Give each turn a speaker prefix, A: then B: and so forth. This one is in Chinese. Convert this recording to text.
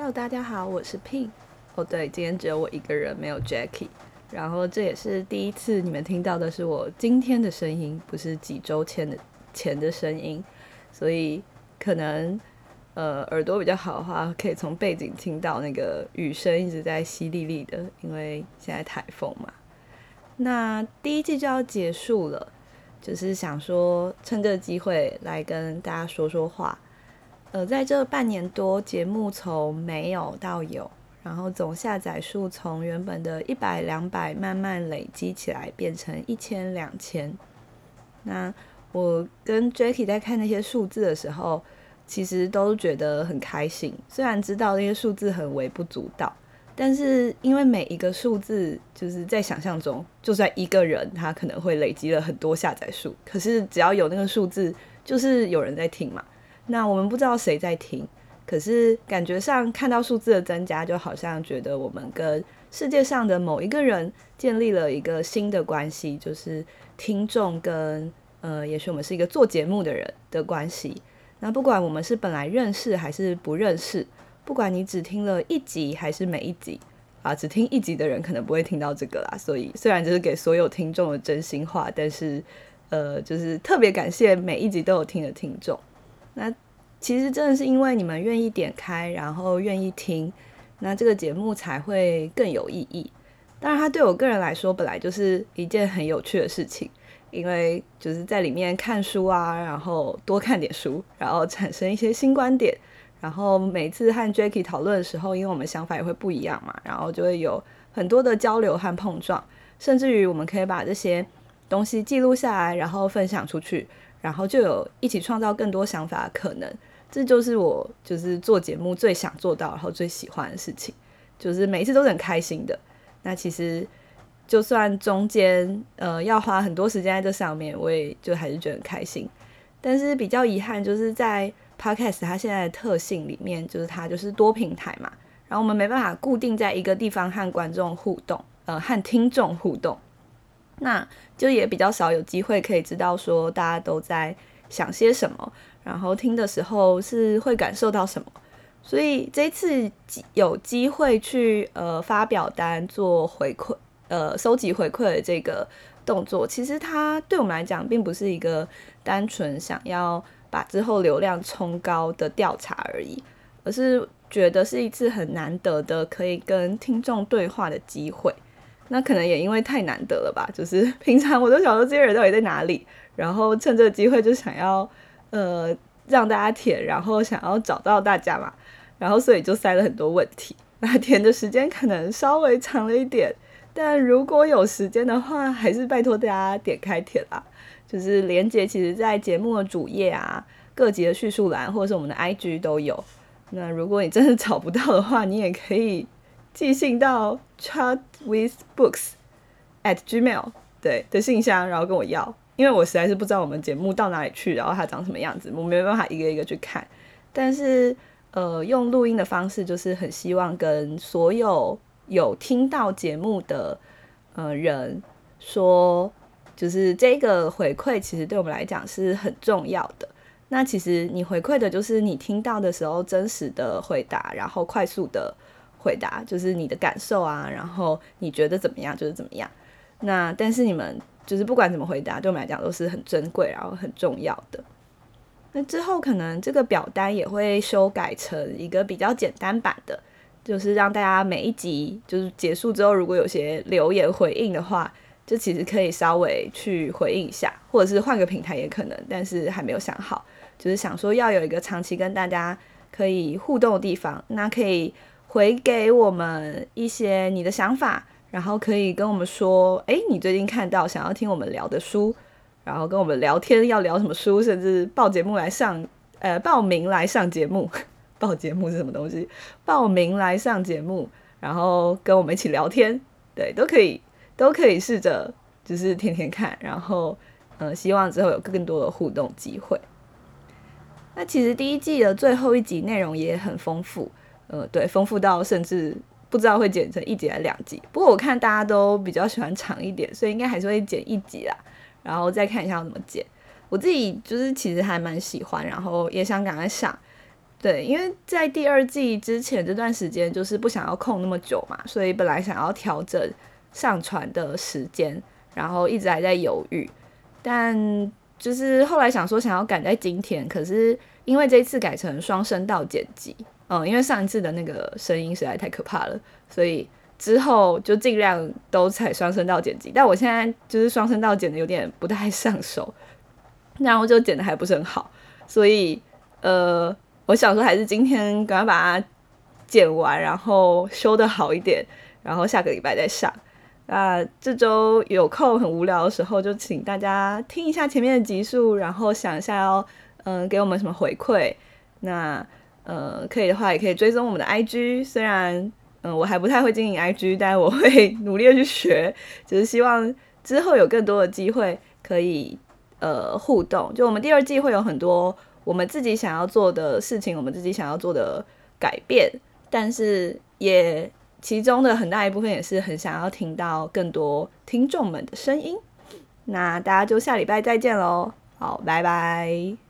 A: Hello，大家好，我是 Pin。哦，对，今天只有我一个人，没有 Jackie。然后这也是第一次你们听到的是我今天的声音，不是几周前的前的声音。所以可能呃耳朵比较好的话，可以从背景听到那个雨声一直在淅沥沥的，因为现在台风嘛。那第一季就要结束了，就是想说趁这个机会来跟大家说说话。呃，在这半年多，节目从没有到有，然后总下载数从原本的一百、两百慢慢累积起来，变成一千、两千。那我跟 Jackie 在看那些数字的时候，其实都觉得很开心。虽然知道那些数字很微不足道，但是因为每一个数字，就是在想象中，就算一个人他可能会累积了很多下载数，可是只要有那个数字，就是有人在听嘛。那我们不知道谁在听，可是感觉上看到数字的增加，就好像觉得我们跟世界上的某一个人建立了一个新的关系，就是听众跟呃，也许我们是一个做节目的人的关系。那不管我们是本来认识还是不认识，不管你只听了一集还是每一集啊，只听一集的人可能不会听到这个啦。所以虽然这是给所有听众的真心话，但是呃，就是特别感谢每一集都有听的听众。那其实真的是因为你们愿意点开，然后愿意听，那这个节目才会更有意义。当然，它对我个人来说本来就是一件很有趣的事情，因为就是在里面看书啊，然后多看点书，然后产生一些新观点。然后每次和 Jackie 讨论的时候，因为我们想法也会不一样嘛，然后就会有很多的交流和碰撞，甚至于我们可以把这些东西记录下来，然后分享出去。然后就有一起创造更多想法可能，这就是我就是做节目最想做到，然后最喜欢的事情，就是每一次都是很开心的。那其实就算中间呃要花很多时间在这上面，我也就还是觉得很开心。但是比较遗憾就是在 Podcast 它现在的特性里面，就是它就是多平台嘛，然后我们没办法固定在一个地方和观众互动，呃和听众互动。那就也比较少有机会可以知道说大家都在想些什么，然后听的时候是会感受到什么。所以这次有机会去呃发表单做回馈，呃收集回馈的这个动作，其实它对我们来讲并不是一个单纯想要把之后流量冲高的调查而已，而是觉得是一次很难得的可以跟听众对话的机会。那可能也因为太难得了吧，就是平常我都想说这些人到底在哪里，然后趁这个机会就想要呃让大家填，然后想要找到大家嘛，然后所以就塞了很多问题。那填的时间可能稍微长了一点，但如果有时间的话，还是拜托大家点开填啦。就是连接其实在节目的主页啊、各级的叙述栏或者是我们的 IG 都有。那如果你真的找不到的话，你也可以。寄信到 chat with books at gmail 对的信箱，然后跟我要，因为我实在是不知道我们节目到哪里去，然后它长什么样子，我没办法一个一个去看。但是呃，用录音的方式，就是很希望跟所有有听到节目的呃人说，就是这个回馈其实对我们来讲是很重要的。那其实你回馈的就是你听到的时候真实的回答，然后快速的。回答就是你的感受啊，然后你觉得怎么样就是怎么样。那但是你们就是不管怎么回答，对我们来讲都是很珍贵，然后很重要的。那之后可能这个表单也会修改成一个比较简单版的，就是让大家每一集就是结束之后，如果有些留言回应的话，就其实可以稍微去回应一下，或者是换个平台也可能，但是还没有想好，就是想说要有一个长期跟大家可以互动的地方，那可以。回给我们一些你的想法，然后可以跟我们说，哎，你最近看到想要听我们聊的书，然后跟我们聊天要聊什么书，甚至报节目来上，呃，报名 来上节目，报节目是什么东西？报名来上节目，然后跟我们一起聊天，对，都可以，都可以试着就是天天看，然后，呃，希望之后有更多的互动机会。那其实第一季的最后一集内容也很丰富。呃，对，丰富到甚至不知道会剪成一集还是两集。不过我看大家都比较喜欢长一点，所以应该还是会剪一集啦。然后再看一下要怎么剪。我自己就是其实还蛮喜欢，然后也想赶快上。对，因为在第二季之前这段时间，就是不想要空那么久嘛，所以本来想要调整上传的时间，然后一直还在犹豫，但就是后来想说想要赶在今天，可是因为这次改成双声道剪辑，嗯，因为上一次的那个声音实在太可怕了，所以之后就尽量都采双声道剪辑。但我现在就是双声道剪的有点不太上手，然后就剪的还不是很好，所以呃。我想说，还是今天赶快把它剪完，然后修的好一点，然后下个礼拜再上。那这周有空很无聊的时候，就请大家听一下前面的集数，然后想一下要嗯给我们什么回馈。那呃可以的话，也可以追踪我们的 IG。虽然嗯我还不太会经营 IG，但我会努力的去学。只是希望之后有更多的机会可以呃互动。就我们第二季会有很多。我们自己想要做的事情，我们自己想要做的改变，但是也其中的很大一部分也是很想要听到更多听众们的声音。那大家就下礼拜再见喽，好，拜拜。